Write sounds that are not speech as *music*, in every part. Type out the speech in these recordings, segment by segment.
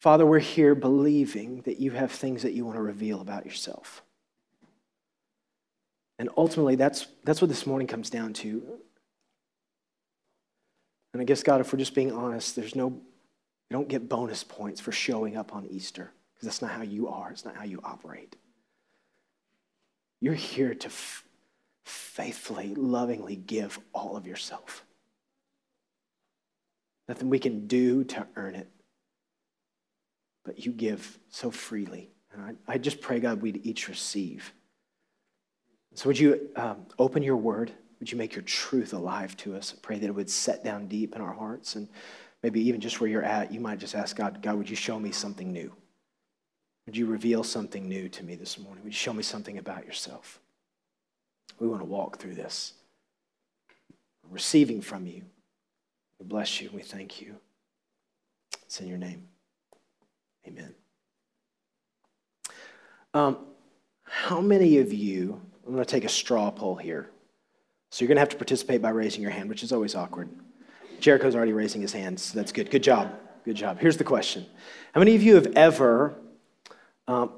Father, we're here believing that you have things that you want to reveal about yourself. And ultimately, that's, that's what this morning comes down to. And I guess, God, if we're just being honest, there's no, you don't get bonus points for showing up on Easter because that's not how you are, it's not how you operate. You're here to f- faithfully, lovingly give all of yourself. Nothing we can do to earn it, but you give so freely. And I, I just pray, God, we'd each receive. So, would you um, open your word? Would you make your truth alive to us? I pray that it would set down deep in our hearts. And maybe even just where you're at, you might just ask God, God, would you show me something new? Would you reveal something new to me this morning? Would you show me something about yourself? We want to walk through this, receiving from you. We bless you and we thank you. It's in your name. Amen. Um, how many of you, I'm going to take a straw poll here. So you're going to have to participate by raising your hand, which is always awkward. Jericho's already raising his hand, so that's good. Good job. Good job. Here's the question How many of you have ever um,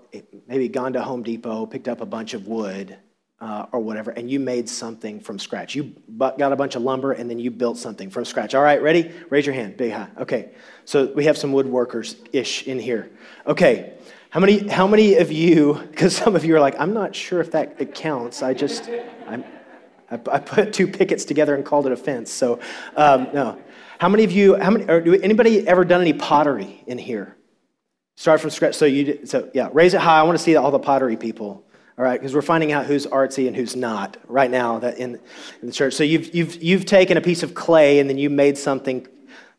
maybe gone to Home Depot, picked up a bunch of wood uh, or whatever, and you made something from scratch? You got a bunch of lumber and then you built something from scratch. All right, ready? Raise your hand, big high. Okay, so we have some woodworkers ish in here. Okay, how many, how many of you, *laughs* because some of you are like, I'm not sure if that counts. I just, I'm, I, I put two pickets together and called it a fence. So, um, no. How many of you, how many, or do anybody ever done any pottery in here? Start from scratch. So you, so yeah, raise it high. I want to see all the pottery people. All right, because we're finding out who's artsy and who's not right now that in, in the church. So you've, you've, you've taken a piece of clay and then you made something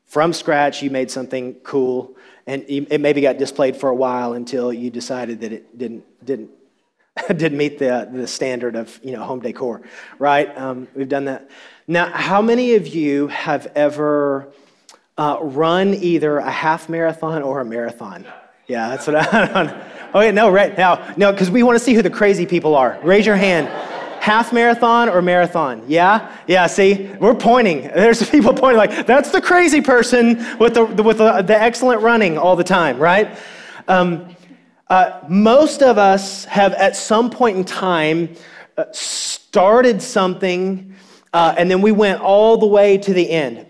from scratch. You made something cool, and it maybe got displayed for a while until you decided that it didn't didn't *laughs* didn't meet the, the standard of you know home decor, right? Um, we've done that. Now, how many of you have ever uh, run either a half marathon or a marathon? Yeah, that's what I. *laughs* okay, no, right now, no, because we want to see who the crazy people are. Raise your hand. Half marathon or marathon? Yeah, yeah. See, we're pointing. There's *laughs* people pointing like that's the crazy person with the with the, the excellent running all the time, right? Um, uh, most of us have, at some point in time, uh, started something uh, and then we went all the way to the end.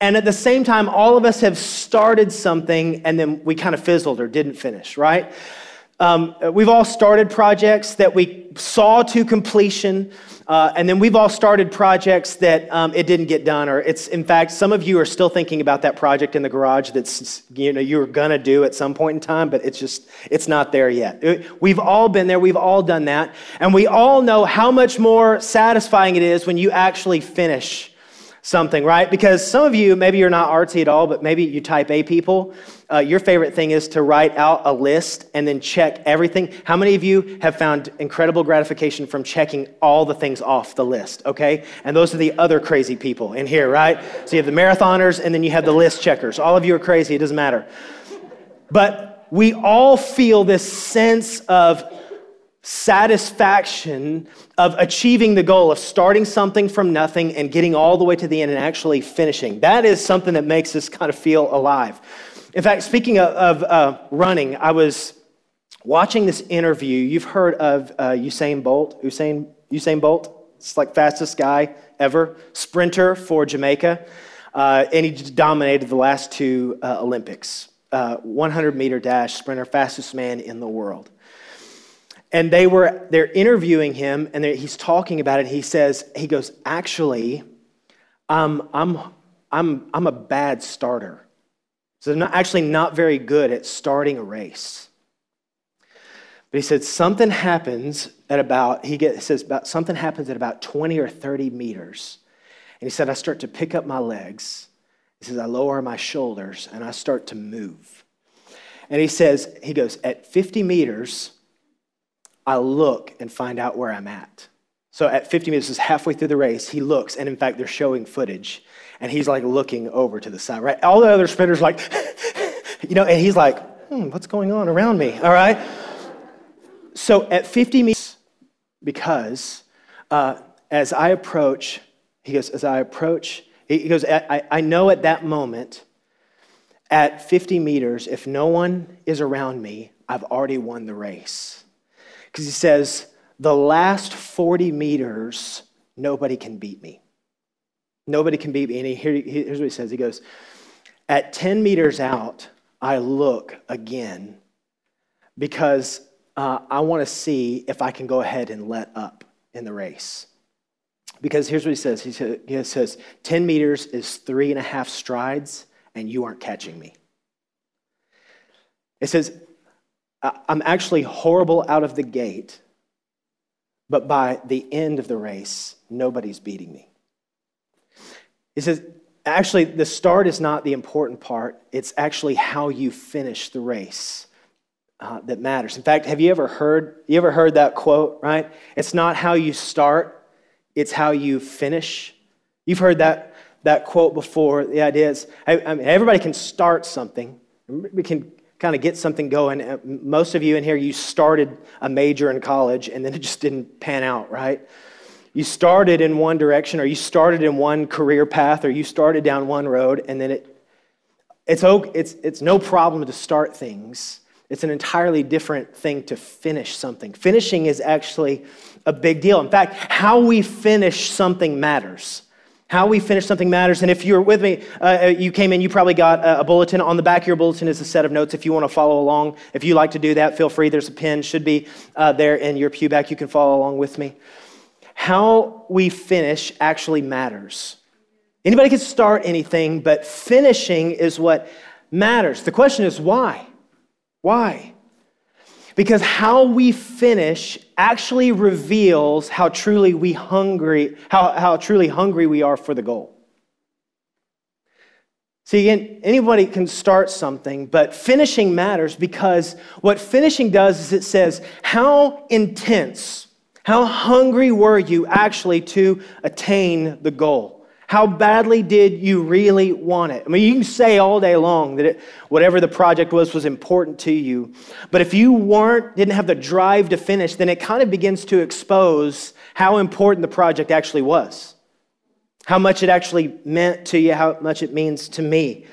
And at the same time, all of us have started something and then we kind of fizzled or didn't finish, right? Um, we've all started projects that we saw to completion, uh, and then we've all started projects that um, it didn't get done, or it's in fact some of you are still thinking about that project in the garage that's you know you were gonna do at some point in time, but it's just it's not there yet. Uh, we've all been there, we've all done that, and we all know how much more satisfying it is when you actually finish something, right? Because some of you maybe you're not artsy at all, but maybe you type A people uh, your favorite thing is to write out a list and then check everything. How many of you have found incredible gratification from checking all the things off the list, okay? And those are the other crazy people in here, right? So you have the marathoners and then you have the list checkers. All of you are crazy, it doesn't matter. But we all feel this sense of satisfaction of achieving the goal of starting something from nothing and getting all the way to the end and actually finishing. That is something that makes us kind of feel alive. In fact, speaking of, of uh, running, I was watching this interview. You've heard of uh, Usain Bolt? Usain, Usain Bolt? It's like fastest guy ever, sprinter for Jamaica. Uh, and he dominated the last two uh, Olympics. Uh, 100 meter dash sprinter, fastest man in the world. And they were, they're interviewing him and he's talking about it. He says, he goes, actually, um, I'm, I'm, I'm a bad starter. So they're not, actually not very good at starting a race. But he said something happens at about, he gets, says about something happens at about 20 or 30 meters. And he said, I start to pick up my legs. He says, I lower my shoulders and I start to move. And he says, he goes, at 50 meters, I look and find out where I'm at. So at 50 meters, this is halfway through the race, he looks, and in fact, they're showing footage and he's like looking over to the side, right? All the other sprinters like, *laughs* you know, and he's like, hmm, what's going on around me? All right. So at 50 meters, because uh, as I approach, he goes, as I approach, he goes, I, I know at that moment, at 50 meters, if no one is around me, I've already won the race. Because he says, the last 40 meters, nobody can beat me. Nobody can beat me. And he, here's what he says He goes, At 10 meters out, I look again because uh, I want to see if I can go ahead and let up in the race. Because here's what he says he, says he says, 10 meters is three and a half strides, and you aren't catching me. It says, I'm actually horrible out of the gate, but by the end of the race, nobody's beating me. He says, actually, the start is not the important part, it's actually how you finish the race. Uh, that matters. In fact, have you ever heard you ever heard that quote? Right? It's not how you start, it's how you finish. You've heard that that quote before. The idea is, I, I mean, everybody can start something. We can kind of get something going. Uh, most of you in here, you started a major in college and then it just didn't pan out, right? You started in one direction or you started in one career path or you started down one road and then it, it's, it's, it's no problem to start things. It's an entirely different thing to finish something. Finishing is actually a big deal. In fact, how we finish something matters. How we finish something matters. And if you're with me, uh, uh, you came in, you probably got a, bulletin. On the back of your bulletin is a set of notes if you want to follow along. If you like to do that, feel free. There's a pin, should be uh, there in your pew back. You can follow along with me. How we finish actually matters. Anybody can start anything, but finishing is what matters. The question is why? Why? Because how we finish actually reveals how truly we hungry, how, how truly hungry we are for the goal. See, again, anybody can start something, but finishing matters because what finishing does is it says, how intense, how hungry were you actually to attain the goal? How badly did you really want it? I mean, you can say all day long that it, whatever the project was was important to you. But if you weren't, didn't have the drive to finish, then it kind of begins to expose how important the project actually was. How much it actually meant to you, how much it means to me.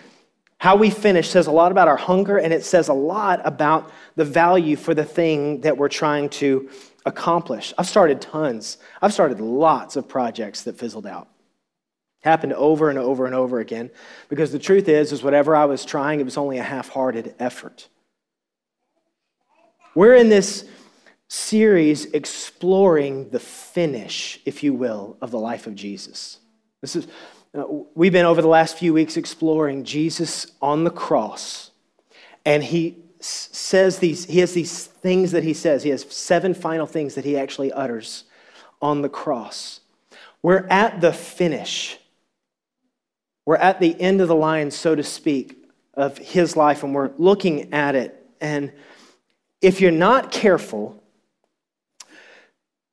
How we finish says a lot about our hunger, and it says a lot about the value for the thing that we're trying to accomplish. I've started tons, I've started lots of projects that fizzled out. Happened over and over and over again. Because the truth is, is whatever I was trying, it was only a half-hearted effort. We're in this series exploring the finish, if you will, of the life of Jesus. This is uh, we've been over the last few weeks exploring Jesus on the cross. And he says these he has these things that he says. He has seven final things that he actually utters on the cross. We're at the finish. We're at the end of the line, so to speak, of his life, and we're looking at it. And if you're not careful,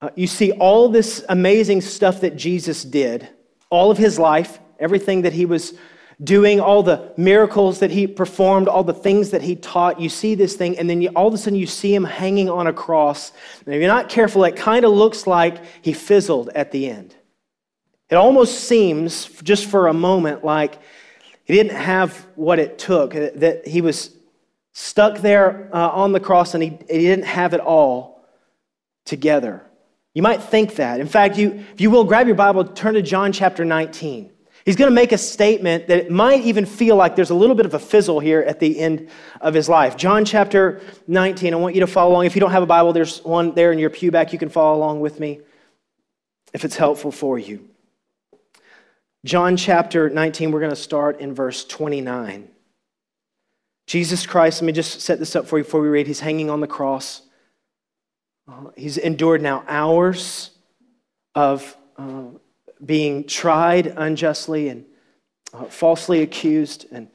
uh, you see all this amazing stuff that Jesus did, all of his life, everything that he was doing, all the miracles that he performed, all the things that he taught. You see this thing, and then you, all of a sudden you see him hanging on a cross. And if you're not careful, it kind of looks like he fizzled at the end. It almost seems, just for a moment, like he didn't have what it took, that he was stuck there uh, on the cross and he, he didn't have it all together. You might think that. In fact, you, if you will, grab your Bible, turn to John chapter 19. He's going to make a statement that it might even feel like there's a little bit of a fizzle here at the end of his life. John chapter 19. I want you to follow along. If you don't have a Bible, there's one there in your pew back. You can follow along with me if it's helpful for you. John chapter 19, we're going to start in verse 29. Jesus Christ, let me just set this up for you before we read. He's hanging on the cross. Uh, he's endured now hours of uh, being tried unjustly and uh, falsely accused and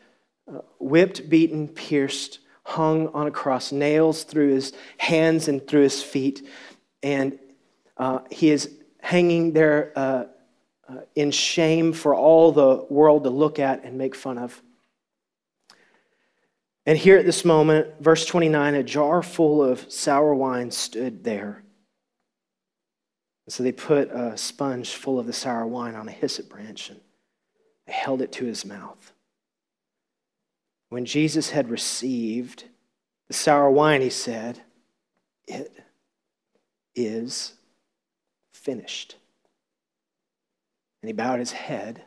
uh, whipped, beaten, pierced, hung on a cross, nails through his hands and through his feet. And uh, he is hanging there uh, in shame for all the world to look at and make fun of. And here at this moment, verse 29, a jar full of sour wine stood there. And so they put a sponge full of the sour wine on a hyssop branch and they held it to his mouth. When Jesus had received the sour wine, he said, It is finished. And he bowed his head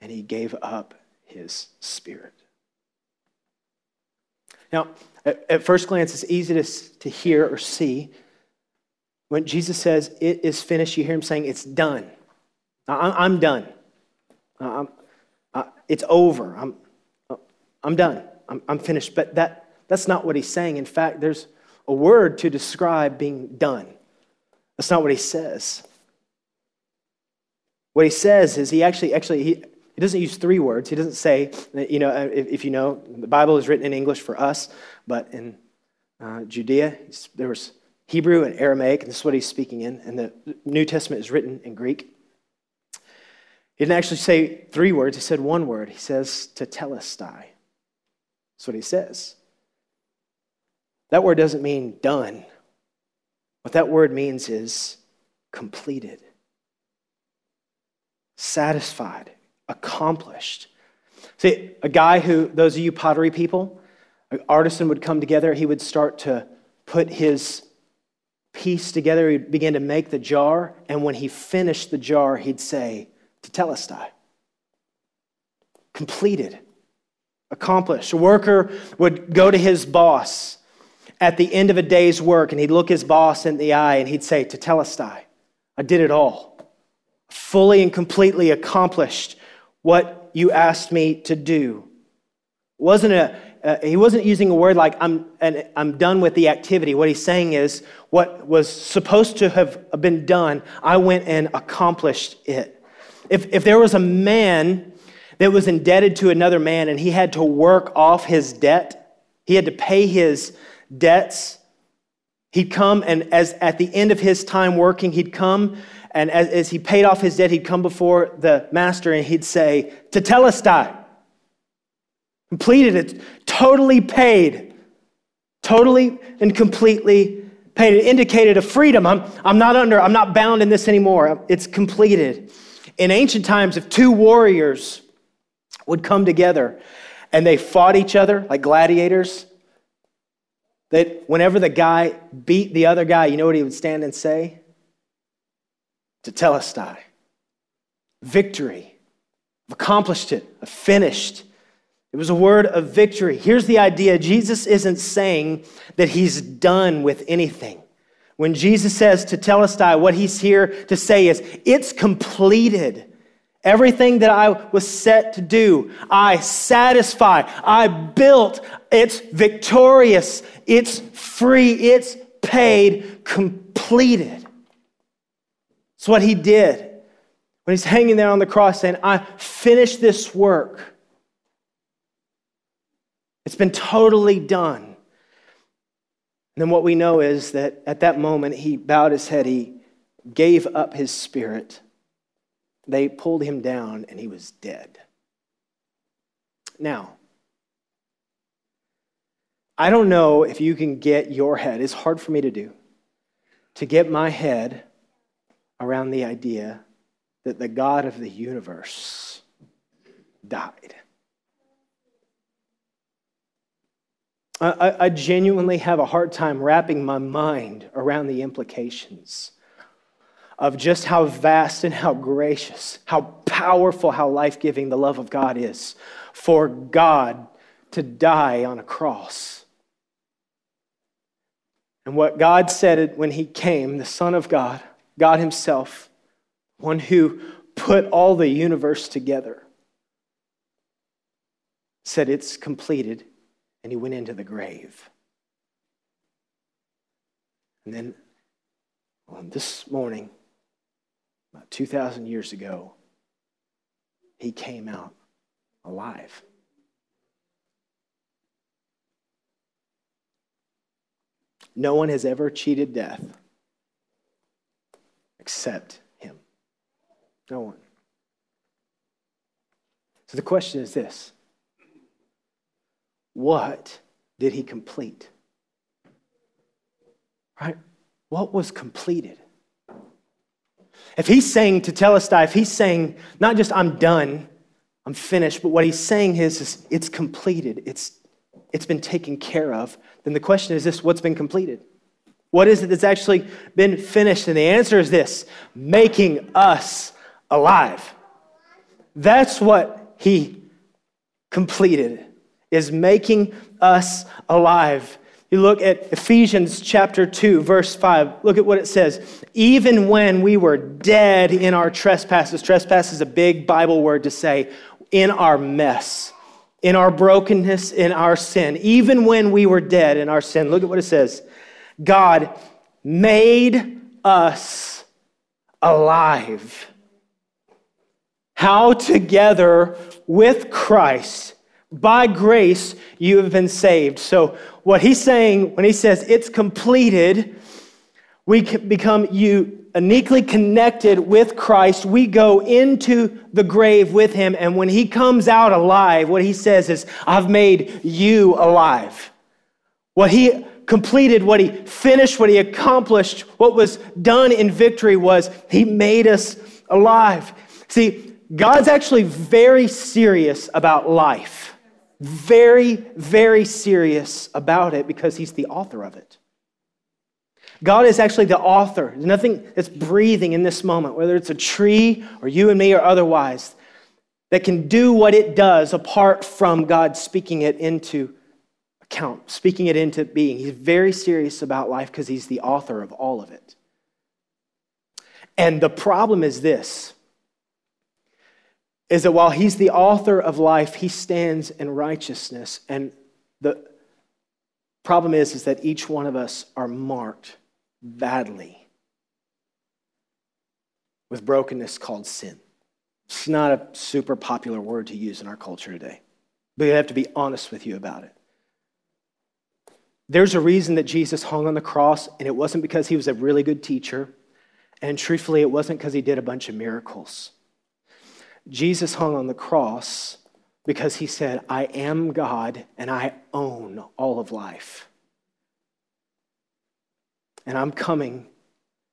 and he gave up his spirit. Now, at, at first glance, it's easy to, to hear or see. When Jesus says, It is finished, you hear him saying, It's done. I'm, I'm done. Uh, I'm, I, it's over. I'm, uh, I'm done. I'm, I'm finished. But that, that's not what he's saying. In fact, there's a word to describe being done. That's not what he says. What he says is he actually, actually, he, he doesn't use three words. He doesn't say, you know, if, if you know, the Bible is written in English for us, but in uh, Judea, there was Hebrew and Aramaic, and this is what he's speaking in, and the New Testament is written in Greek. He didn't actually say three words, he said one word. He says, tetelestai. That's what he says. That word doesn't mean done. What that word means is completed, satisfied, accomplished. See, a guy who, those of you pottery people, an artisan would come together, he would start to put his piece together, he'd begin to make the jar, and when he finished the jar, he'd say, Tetelestai. Completed, accomplished. A worker would go to his boss at the end of a day's work and he'd look his boss in the eye and he'd say, Tetelestai, I did it all. Fully and completely accomplished what you asked me to do. Wasn't a, uh, he wasn't using a word like I'm, and I'm done with the activity. What he's saying is what was supposed to have been done, I went and accomplished it. If, if there was a man that was indebted to another man and he had to work off his debt, he had to pay his debts. He'd come, and as at the end of his time working, he'd come, and as, as he paid off his debt, he'd come before the master and he'd say, Tetelestai. Completed it, totally paid, totally and completely paid. It indicated a freedom. I'm, I'm not under, I'm not bound in this anymore. It's completed. In ancient times, if two warriors would come together and they fought each other like gladiators, that whenever the guy beat the other guy, you know what he would stand and say? Tetelestai. Victory. I've accomplished it. I've finished. It was a word of victory. Here's the idea Jesus isn't saying that he's done with anything. When Jesus says tetelestai, what he's here to say is, it's completed. Everything that I was set to do, I satisfy, I built, it's victorious, it's free, it's paid, completed. It's what he did when he's hanging there on the cross saying, I finished this work. It's been totally done. And then what we know is that at that moment, he bowed his head, he gave up his spirit they pulled him down and he was dead. Now, I don't know if you can get your head, it's hard for me to do, to get my head around the idea that the God of the universe died. I, I, genuinely have a hard time wrapping my mind around the implications of just how vast and how gracious, how powerful, how life giving the love of God is for God to die on a cross. And what God said when He came, the Son of God, God Himself, one who put all the universe together, said, It's completed. And He went into the grave. And then on this morning, about 2,000 years ago, he came out alive. No one has ever cheated death except him. No one. So the question is this What did he complete? Right? What was completed? If he's saying tetelestai, if he's saying not just I'm done, I'm finished. But what he's saying is, is it's completed. It's, it's been taken care of. Then the question is this what's been completed? What is it that's actually been finished? And the answer is this making us alive. That's what he completed, is making us alive. You look at Ephesians chapter 2, verse 5. Look at what it says. Even when we were dead in our trespasses, trespass is a big Bible word to say, in our mess, in our brokenness, in our sin, even when we were dead in our sin. Look at what it says. God made us alive. How together with Christ, by grace, you have been saved. So, what he's saying when he says it's completed, we become uniquely connected with Christ. We go into the grave with him, and when he comes out alive, what he says is, I've made you alive. What he completed, what he finished, what he accomplished, what was done in victory was he made us alive. See, God's actually very serious about life. Very, very serious about it because he's the author of it. God is actually the author. There's nothing that's breathing in this moment, whether it's a tree or you and me or otherwise, that can do what it does apart from God speaking it into account, speaking it into being. He's very serious about life because he's the author of all of it. And the problem is this is that while he's the author of life, he stands in righteousness. And the problem is, is that each one of us are marked badly with brokenness called sin. It's not a super popular word to use in our culture today, but I have to be honest with you about it. There's a reason that Jesus hung on the cross, and it wasn't because he was a really good teacher. And truthfully, it wasn't because he did a bunch of miracles. Jesus hung on the cross because he said, I am God and I own all of life. And I'm coming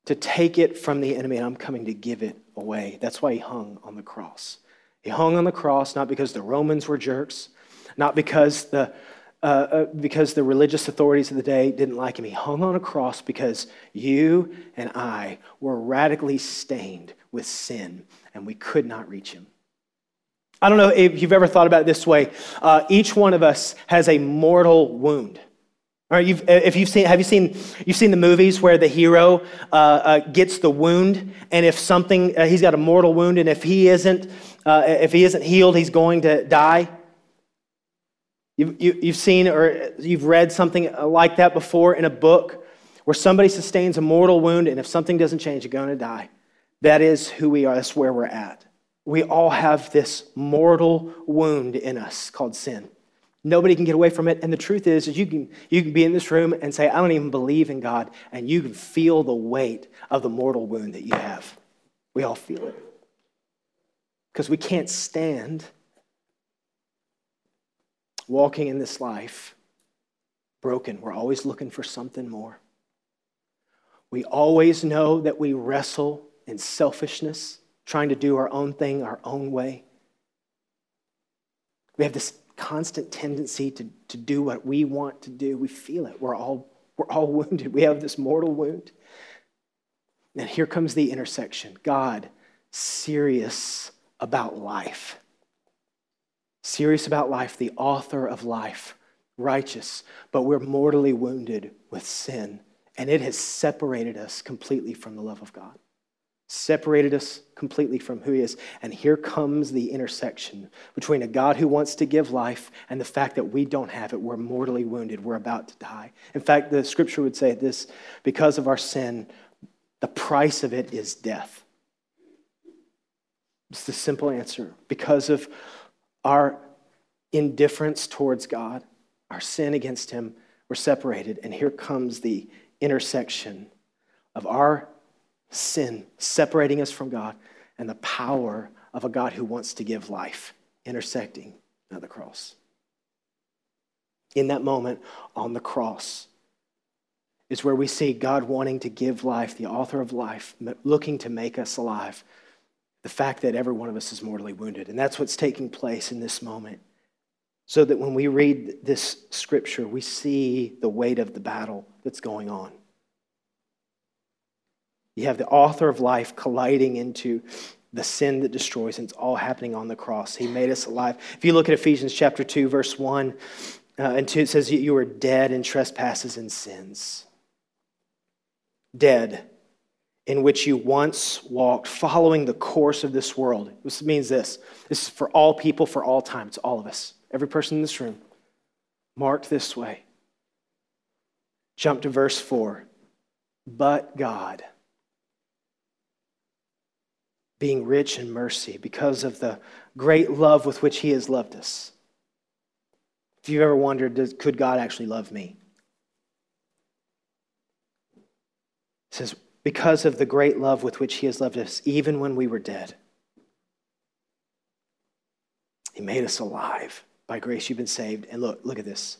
to take it from the enemy and I'm coming to give it away. That's why he hung on the cross. He hung on the cross not because the Romans were jerks, not because the uh, uh, because the religious authorities of the day didn't like him. He hung on a cross because you and I were radically stained with sin and we could not reach him. I don't know if you've ever thought about it this way. Uh, each one of us has a mortal wound. All right, you've, if you've seen, have you seen, you've seen the movies where the hero uh, uh, gets the wound, and if something, uh, he's got a mortal wound, and if he isn't, uh, if he isn't healed, he's going to die. You've, you, have seen or you've read something like that before in a book where somebody sustains a mortal wound, and if something doesn't change, you're going to die. That is who we are. That's where we're at. We all have this mortal wound in us called sin. Nobody can get away from it. And the truth is, is you, can, you can be in this room and say, I don't even believe in God, and you can feel the weight of the mortal wound that you have. We all feel it. Because we can't stand walking in this life broken. We're always looking for something more. We always know that we wrestle in selfishness, trying to do our own thing our own way. We have this constant tendency to, to do what we want to do. We feel it. We're all, we're all *laughs* wounded. We have this mortal wound. And here comes the intersection God, serious about life serious about life, the author of life, righteous, but we're mortally wounded with sin, and it has separated us completely from the love of God. Separated us completely from who He is. And here comes the intersection between a God who wants to give life and the fact that we don't have it. We're mortally wounded. We're about to die. In fact, the scripture would say this because of our sin, the price of it is death. It's the simple answer. Because of our indifference towards God, our sin against Him, we're separated. And here comes the intersection of our sin separating us from God and the power of a God who wants to give life intersecting at the cross. In that moment on the cross is where we see God wanting to give life, the author of life, looking to make us alive. The fact that every one of us is mortally wounded. And that's what's taking place in this moment. So that when we read this scripture, we see the weight of the battle that's going on. You have the author of life colliding into the sin that destroys, and it's all happening on the cross. He made us alive. If you look at Ephesians chapter 2, verse 1 uh, and 2, it says, You were dead in trespasses and sins. Dead, in which you once walked, following the course of this world. This means this this is for all people, for all time. It's all of us, every person in this room, marked this way. Jump to verse 4. But God being rich in mercy because of the great love with which He has loved us. If you've ever wondered, could God actually love me? It says, because of the great love with which He has loved us, even when we were dead, He made us alive. By grace, you've been saved. And look, look at this.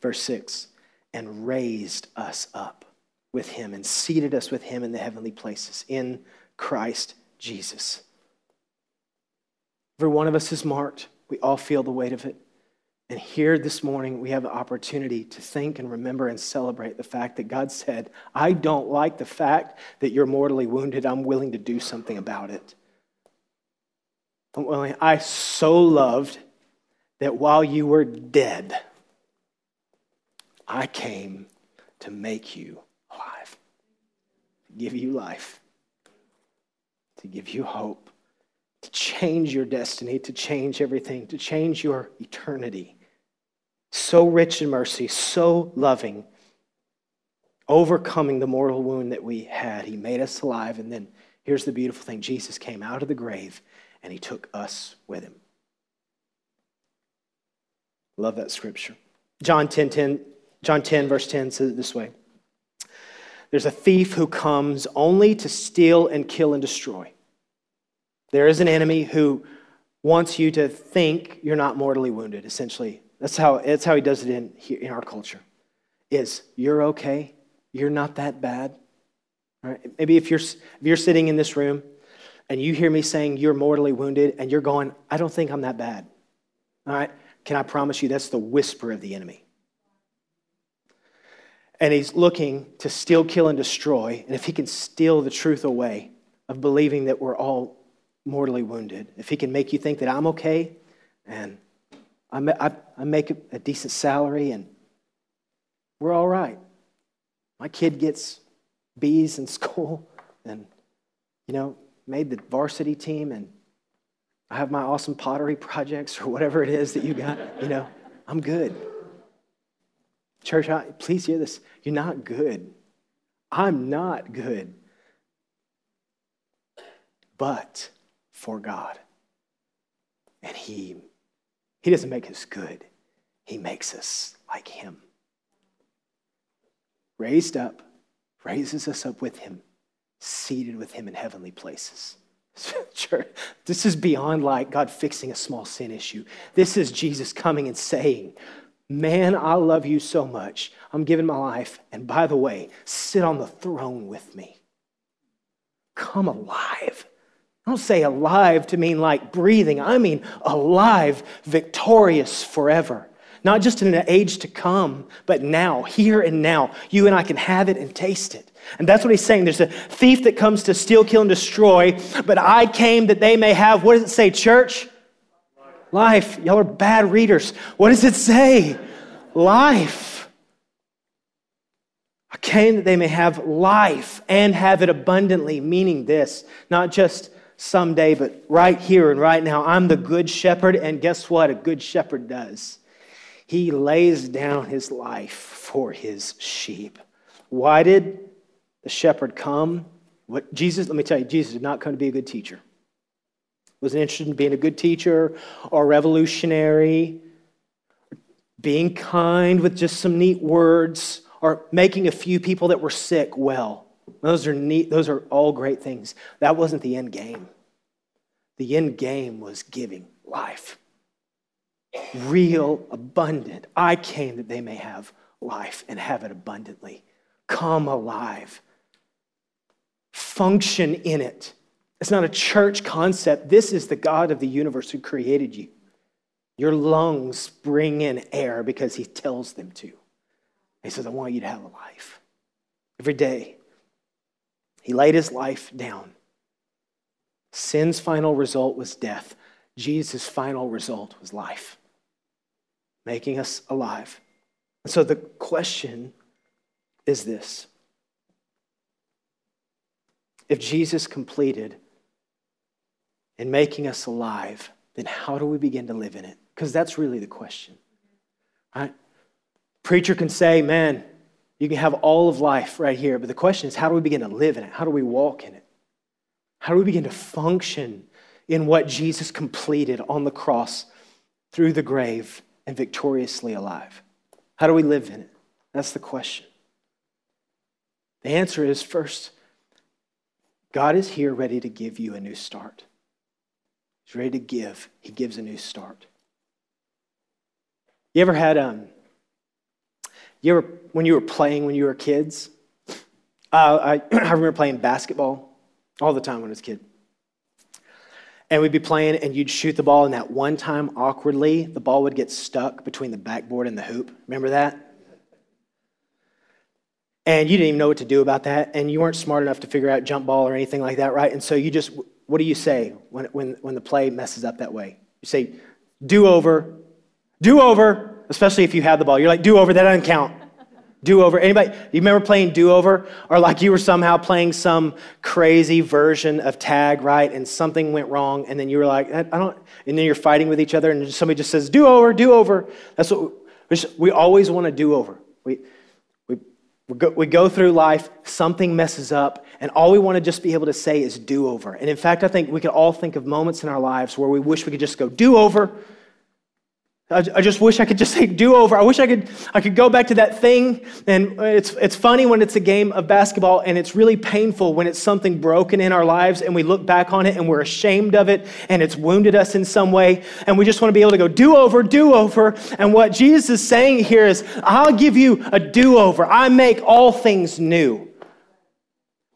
Verse 6 and raised us up with Him and seated us with Him in the heavenly places in Christ Jesus. Every one of us is marked. We all feel the weight of it. And here this morning, we have the opportunity to think and remember and celebrate the fact that God said, I don't like the fact that you're mortally wounded. I'm willing to do something about it. I'm willing. I so loved that while you were dead, I came to make you alive, to give you life to give you hope, to change your destiny, to change everything, to change your eternity. So rich in mercy, so loving, overcoming the mortal wound that we had. He made us alive. And then here's the beautiful thing Jesus came out of the grave and he took us with him. Love that scripture. John 10, 10, John 10, verse 10 says it this way there's a thief who comes only to steal and kill and destroy. There is an enemy who wants you to think you're not mortally wounded, essentially. That's how, that's how he does it in, in our culture. Is you're okay, you're not that bad. Right? Maybe if you're, if you're sitting in this room and you hear me saying you're mortally wounded and you're going, I don't think I'm that bad. All right? Can I promise you that's the whisper of the enemy? And he's looking to steal, kill, and destroy. And if he can steal the truth away of believing that we're all mortally wounded, if he can make you think that I'm okay and I, make a decent salary and we're all right. My kid gets B's in *laughs* school and, you know, made the varsity team and I have my awesome pottery *laughs* projects or whatever it is that you got, you know, I'm good. Church, I, please hear this. You're not good. I'm not good. But for God. And He, He doesn't make us good, He makes us like Him. Raised up, raises us up with Him, seated with Him in heavenly places. *laughs* Church, this is beyond like God fixing a small sin issue. This is Jesus coming and saying, Man, I love you so much. I'm giving my life. And by the way, sit on the throne with me. Come alive. I don't say alive to mean like breathing. I mean alive, victorious forever. Not just in an age to come, but now, here and now. You and I can have it and taste it. And that's what he's saying. There's a thief that comes to steal, kill, and destroy, but I came that they may have, what does it say, church? Life. Y'all are bad readers. What does it say? Life. I came that they may have life and have it abundantly, meaning this, not just someday, but right here and right now. I'm the good shepherd, and guess what? A good shepherd does. He lays down his life for his sheep. Why did the shepherd come? What Jesus, let me tell you, Jesus did not come to be a good teacher wasn't interested in being a good teacher or revolutionary, being kind with just some neat words, or making a few people that were sick well. Those are neat, those are all great things. That wasn't the end game. The end game was giving life. Real, abundant. I came that they may have life and have it abundantly. Come alive. Function in it It's not a church concept. This is the God of the universe who created you. Your lungs bring in air because he tells them to. He says, I want you to have a life. Every day, he laid his life down. Sin's final result was death. Jesus' final result was life, making us alive. And so the question is this If Jesus completed in making us alive, then how do we begin to live in it? Because that's really the question. Right? Preacher can say, man, you can have all of life right here, but the question is, how do we begin to live in it? How do we walk in it? How do we begin to function in what Jesus completed on the cross through the grave and victoriously alive? How do we live in it? That's the question. The answer is first, God is here ready to give you a new start. He's ready to give, He gives a new start. You ever had, um, you ever, when you were playing when you were kids? Uh, I, *clears throat* I remember playing basketball all the time when I was a kid. And we'd be playing, and you'd shoot the ball, and that one time, awkwardly, the ball would get stuck between the backboard and the hoop. Remember that? And you didn't even know what to do about that, and you weren't smart enough to figure out jump ball or anything like that, right? And so you just, what do you say when, when, when the play messes up that way? You say, do over, do over, especially if you have the ball. You're like, do over, that doesn't count. Do over. Anybody, you remember playing do over? Or like you were somehow playing some crazy version of tag, right? And something went wrong, and then you were like, I don't, and then you're fighting with each other, and somebody just says, do over, do over. That's what we, we always want to do over. We, we, we, go, we go through life, something messes up, and all we want to just be able to say is do over. And in fact, I think we could all think of moments in our lives where we wish we could just go do over I just wish I could just say do over. I wish I could, I could go back to that thing. And it's, it's funny when it's a game of basketball, and it's really painful when it's something broken in our lives and we look back on it and we're ashamed of it and it's wounded us in some way. And we just want to be able to go do over, do over. And what Jesus is saying here is, I'll give you a do over. I make all things new.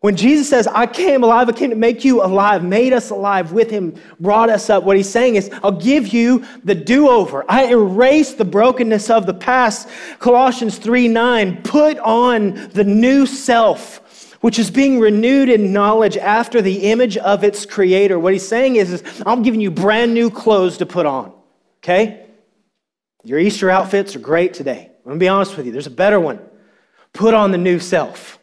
When Jesus says, I came alive, I came to make you alive, made us alive with him, brought us up, what he's saying is, I'll give you the do over. I erase the brokenness of the past. Colossians 3 9, put on the new self, which is being renewed in knowledge after the image of its creator. What he's saying is, is I'm giving you brand new clothes to put on. Okay? Your Easter outfits are great today. I'm to be honest with you, there's a better one. Put on the new self.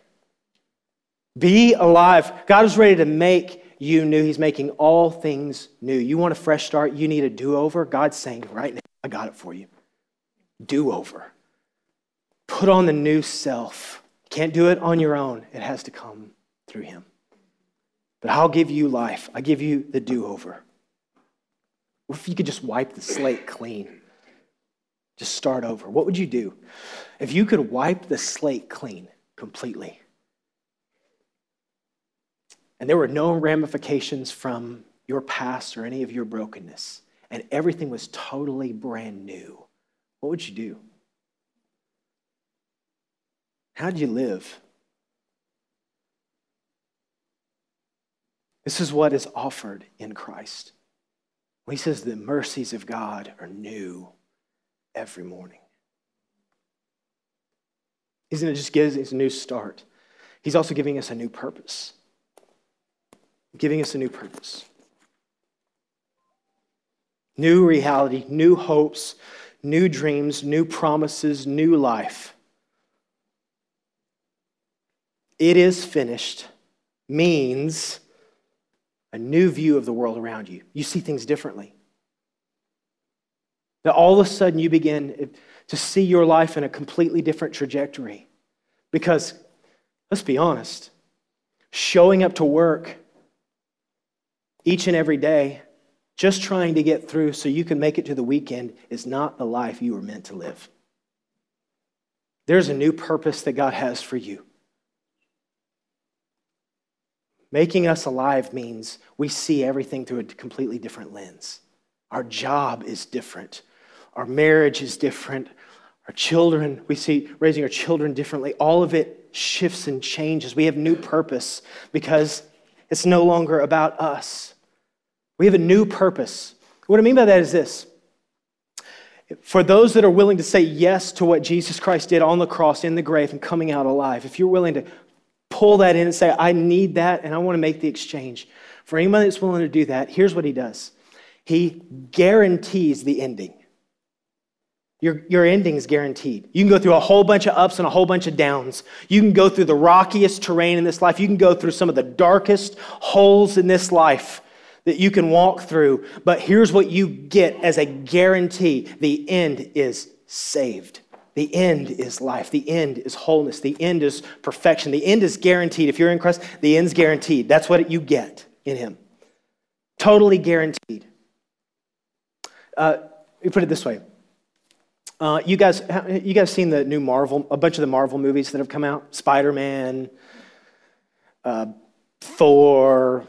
Be alive. God is ready to make you new. He's making all things new. You want a fresh start? You need a do over? God's saying right now, I got it for you. Do over. Put on the new self. Can't do it on your own, it has to come through Him. But I'll give you life, I give you the do over. If you could just wipe the slate clean? Just start over. What would you do if you could wipe the slate clean completely? And there were no ramifications from your past or any of your brokenness, and everything was totally brand new, what would you do? How'd you live? This is what is offered in Christ. He says the mercies of God are new every morning. Isn't it just give us a new start. He's also giving us a new purpose giving us a new purpose. New reality, new hopes, new dreams, new promises, new life. It is finished means a new view of the world around you. You see things differently. That all of a sudden you begin to see your life in a completely different trajectory. Because, let's be honest, showing up to work each and every day, just trying to get through so you can make it to the weekend is not the life you were meant to live. There's a new purpose that God has for you. Making us alive means we see everything through a completely different lens. Our job is different. Our marriage is different. Our children, we see raising our children differently. All of it shifts and changes. We have new purpose because It's no longer about us. We have a new purpose. What I mean by that is this for those that are willing to say yes to what Jesus Christ did on the cross, in the grave, and coming out alive, if you're willing to pull that in and say, I need that and I want to make the exchange, for anyone that's willing to do that, here's what he does He guarantees the ending. Your, your ending is guaranteed. You can go through a whole bunch of ups and a whole bunch of downs. You can go through the rockiest terrain in this life. You can go through some of the darkest holes in this life that you can walk through. But here's what you get as a guarantee the end is saved. The end is life. The end is wholeness. The end is perfection. The end is guaranteed. If you're in Christ, the end's guaranteed. That's what you get in Him. Totally guaranteed. Uh, me put it this way uh, you guys, you guys seen the new Marvel, a bunch of the Marvel movies that have come out? Spider Man, uh, Thor,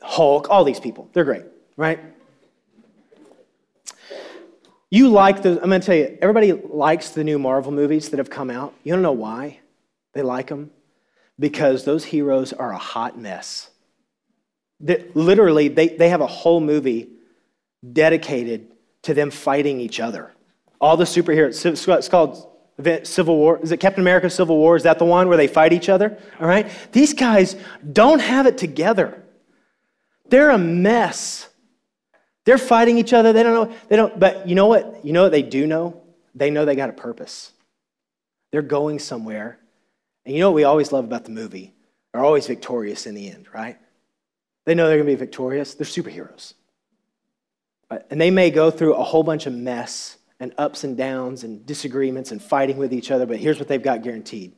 Hulk, all these people. They're great, right? You like the, I'm going to tell you, everybody likes the new Marvel movies that have come out. You don't know why they like them? Because those heroes are a hot mess. That literally, they, they have a whole movie dedicated to them fighting each other. All the superheroes. It's called Civil War. Is it Captain America Civil War? Is that the one where they fight each other? All right. These guys don't have it together. They're a mess. They're fighting each other. They don't know. They don't. But you know what? You know what they do know? They know they got a purpose. They're going somewhere. And you know what we always love about the movie? They're always victorious in the end, right? They know they're going to be victorious. They're superheroes. And they may go through a whole bunch of mess and ups and downs and disagreements and fighting with each other, but here's what they've got guaranteed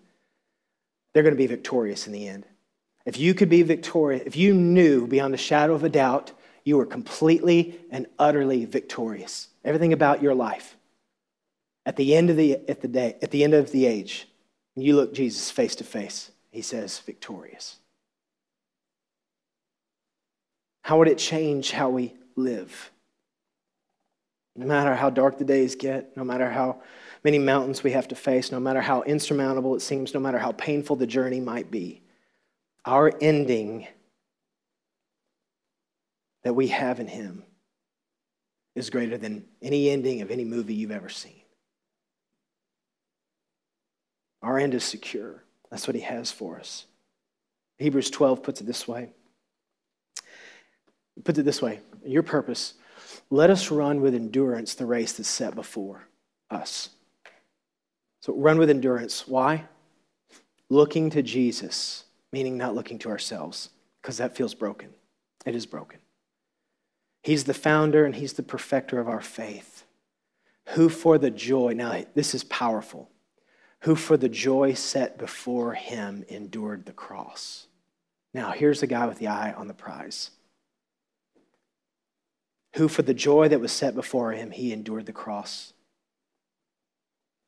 they're going to be victorious in the end. If you could be victorious, if you knew beyond a shadow of a doubt you were completely and utterly victorious, everything about your life, at the end of the, at the day, at the end of the age, you look Jesus face to face, he says, victorious. How would it change how we live? No matter how dark the days get, no matter how many mountains we have to face, no matter how insurmountable it seems, no matter how painful the journey might be, our ending that we have in Him is greater than any ending of any movie you've ever seen. Our end is secure. That's what He has for us. Hebrews 12 puts it this way. Puts it this way Your purpose let us run with endurance the race that's set before us. So run with endurance. Why? Looking to Jesus, meaning not looking to ourselves, because that feels broken. It is broken. He's the founder and he's the perfecter of our faith. Who for the joy, now this is powerful, who for the joy set before him endured the cross. Now, here's the guy with the eye on the prize who for the joy that was set before him, he endured the cross.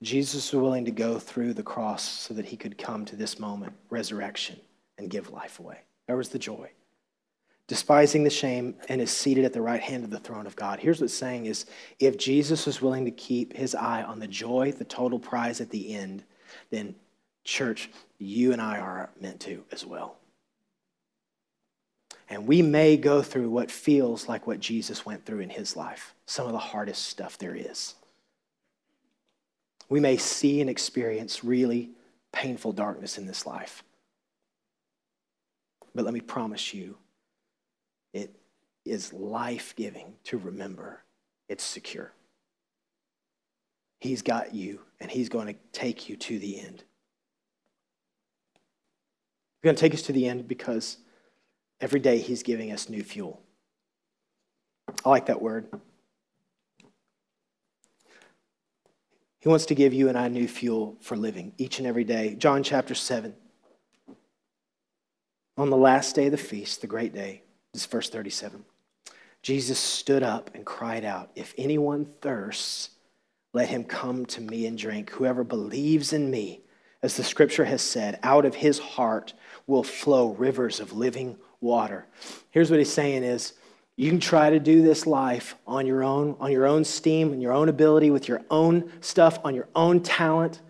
Jesus was willing to go through the cross so that he could come to this moment, resurrection, and give life away. There was the joy. Despising the shame and is seated at the right hand of the throne of God. Here's what's saying is if Jesus was willing to keep his eye on the joy, the total prize at the end, then church, you and I are meant to as well. And we may go through what feels like what Jesus went through in his life, some of the hardest stuff there is. We may see and experience really painful darkness in this life. But let me promise you, it is life giving to remember it's secure. He's got you, and He's going to take you to the end. He's going to take us to the end because Every day, He's giving us new fuel. I like that word. He wants to give you and I new fuel for living each and every day. John chapter 7. On the last day of the feast, the great day, this is verse 37. Jesus stood up and cried out, If anyone thirsts, let him come to me and drink. Whoever believes in me, as the scripture has said, out of his heart will flow rivers of living water. Here's what he's saying is you can try to do this life on your own, on your own steam, and your own ability, with your own stuff, on your own talent,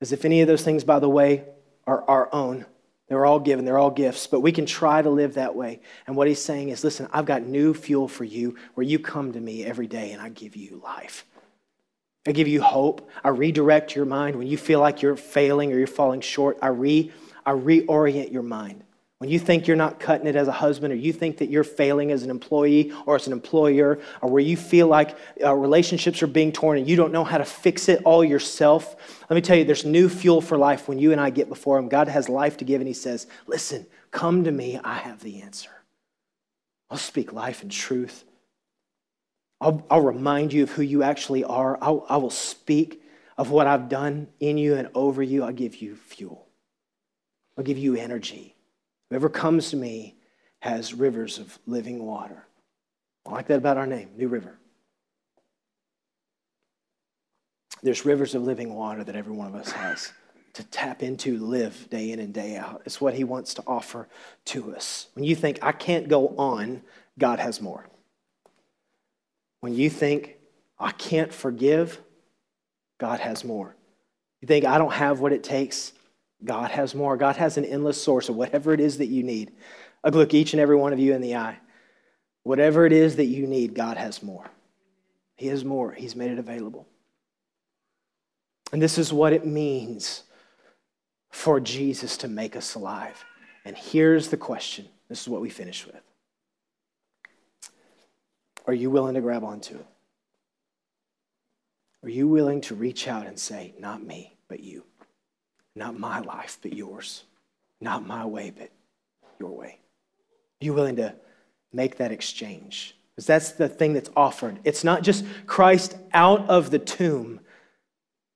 as if any of those things, by the way, are our own. They're all given, they're all gifts, but we can try to live that way. And what he's saying is listen, I've got new fuel for you where you come to me every day and I give you life. I give you hope. I redirect your mind when you feel like you're failing or you're falling short. I, re, I reorient your mind. When you think you're not cutting it as a husband, or you think that you're failing as an employee or as an employer, or where you feel like uh, relationships are being torn and you don't know how to fix it all yourself, let me tell you, there's new fuel for life when you and I get before Him. God has life to give, and He says, Listen, come to me, I have the answer. I'll speak life and truth. I'll, I'll remind you of who you actually are. I'll, I will speak of what I've done in you and over you. I'll give you fuel, I'll give you energy. Whoever comes to me has rivers of living water. I like that about our name, New River. There's rivers of living water that every one of us has to tap into, live day in and day out. It's what He wants to offer to us. When you think, I can't go on, God has more. When you think, I can't forgive, God has more. You think, I don't have what it takes, God has more. God has an endless source of whatever it is that you need. I look each and every one of you in the eye. Whatever it is that you need, God has more. He has more. He's made it available. And this is what it means for Jesus to make us alive. And here's the question this is what we finish with Are you willing to grab onto it? Are you willing to reach out and say, Not me, but you? Not my life, but yours. Not my way, but your way. Are you willing to make that exchange? Because that's the thing that's offered. It's not just Christ out of the tomb,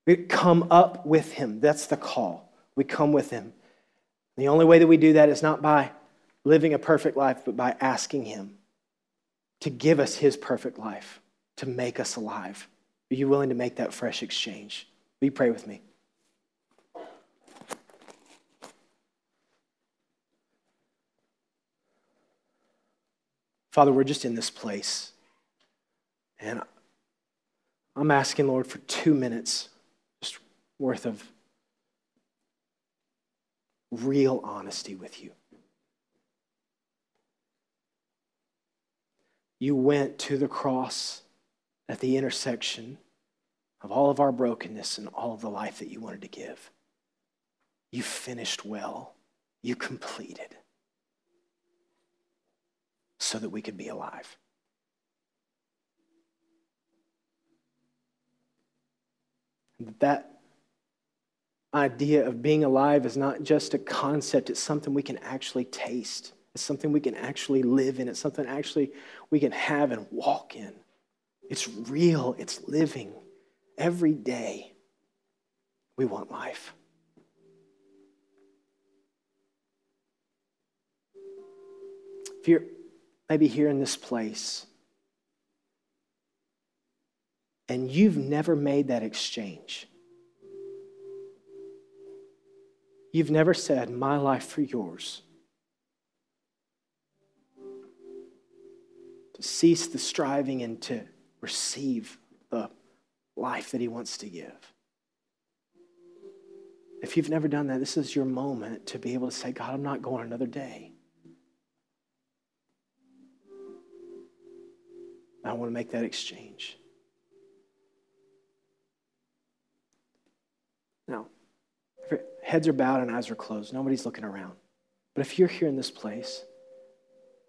we come up with him. That's the call. We come with him. The only way that we do that is not by living a perfect life, but by asking him to give us his perfect life, to make us alive. Are you willing to make that fresh exchange? Will you pray with me? Father, we're just in this place. And I'm asking, Lord, for two minutes just worth of real honesty with you. You went to the cross at the intersection of all of our brokenness and all of the life that you wanted to give. You finished well, you completed so that we could be alive. That idea of being alive is not just a concept, it's something we can actually taste. It's something we can actually live in. It's something actually we can have and walk in. It's real, it's living. Every day, we want life. If you're maybe here in this place, and you've never made that exchange. You've never said, My life for yours. To cease the striving and to receive the life that He wants to give. If you've never done that, this is your moment to be able to say, God, I'm not going another day. I want to make that exchange. Now, heads are bowed and eyes are closed, nobody's looking around. But if you're here in this place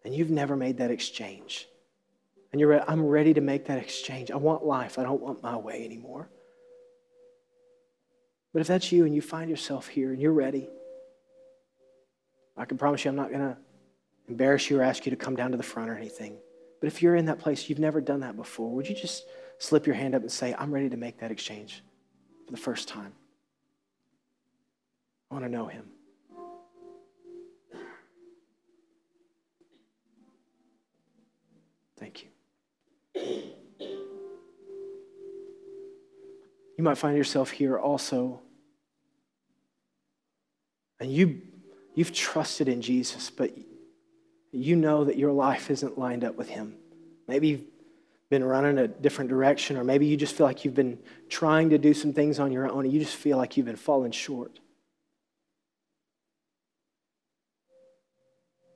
and you've never made that exchange, and you're ready, I'm ready to make that exchange. I want life. I don't want my way anymore. But if that's you and you find yourself here and you're ready, I can promise you I'm not going to embarrass you or ask you to come down to the front or anything. But if you're in that place, you've never done that before, would you just slip your hand up and say, I'm ready to make that exchange for the first time? I want to know him. Thank you. You might find yourself here also, and you, you've trusted in Jesus, but you know that your life isn't lined up with Him. Maybe you've been running a different direction, or maybe you just feel like you've been trying to do some things on your own and you just feel like you've been falling short.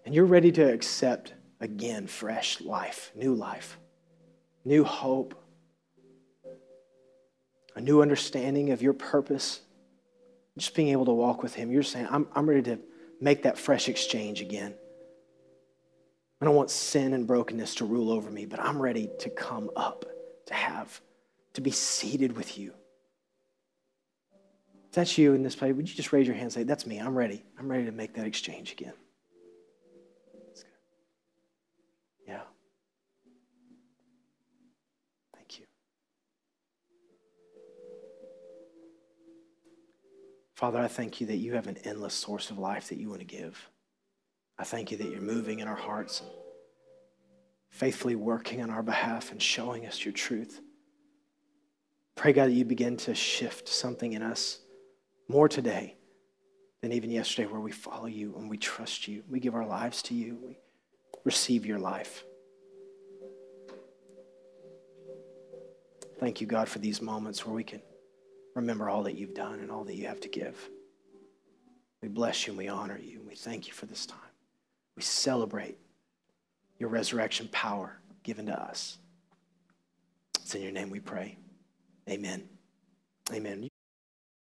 and you're ready to accept again fresh life, new life, new hope, a new understanding of your purpose, just being able to walk with Him, you're saying, I'm, I'm ready to make that fresh exchange again. I don't want sin and brokenness to rule over me, but I'm ready to come up, to have, to be seated with you. If that's you in this place, would you just raise your hand and say, That's me, I'm ready. I'm ready to make that exchange again. Yeah. Thank you. Father, I thank you that you have an endless source of life that you want to give. I thank you that you're moving in our hearts and faithfully working on our behalf and showing us your truth. Pray, God, that you begin to shift something in us more today than even yesterday, where we follow you and we trust you. We give our lives to you. We receive your life. Thank you, God, for these moments where we can remember all that you've done and all that you have to give. We bless you and we honor you. And we thank you for this time. We celebrate your resurrection power given to us. It's in your name we pray. Amen. Amen.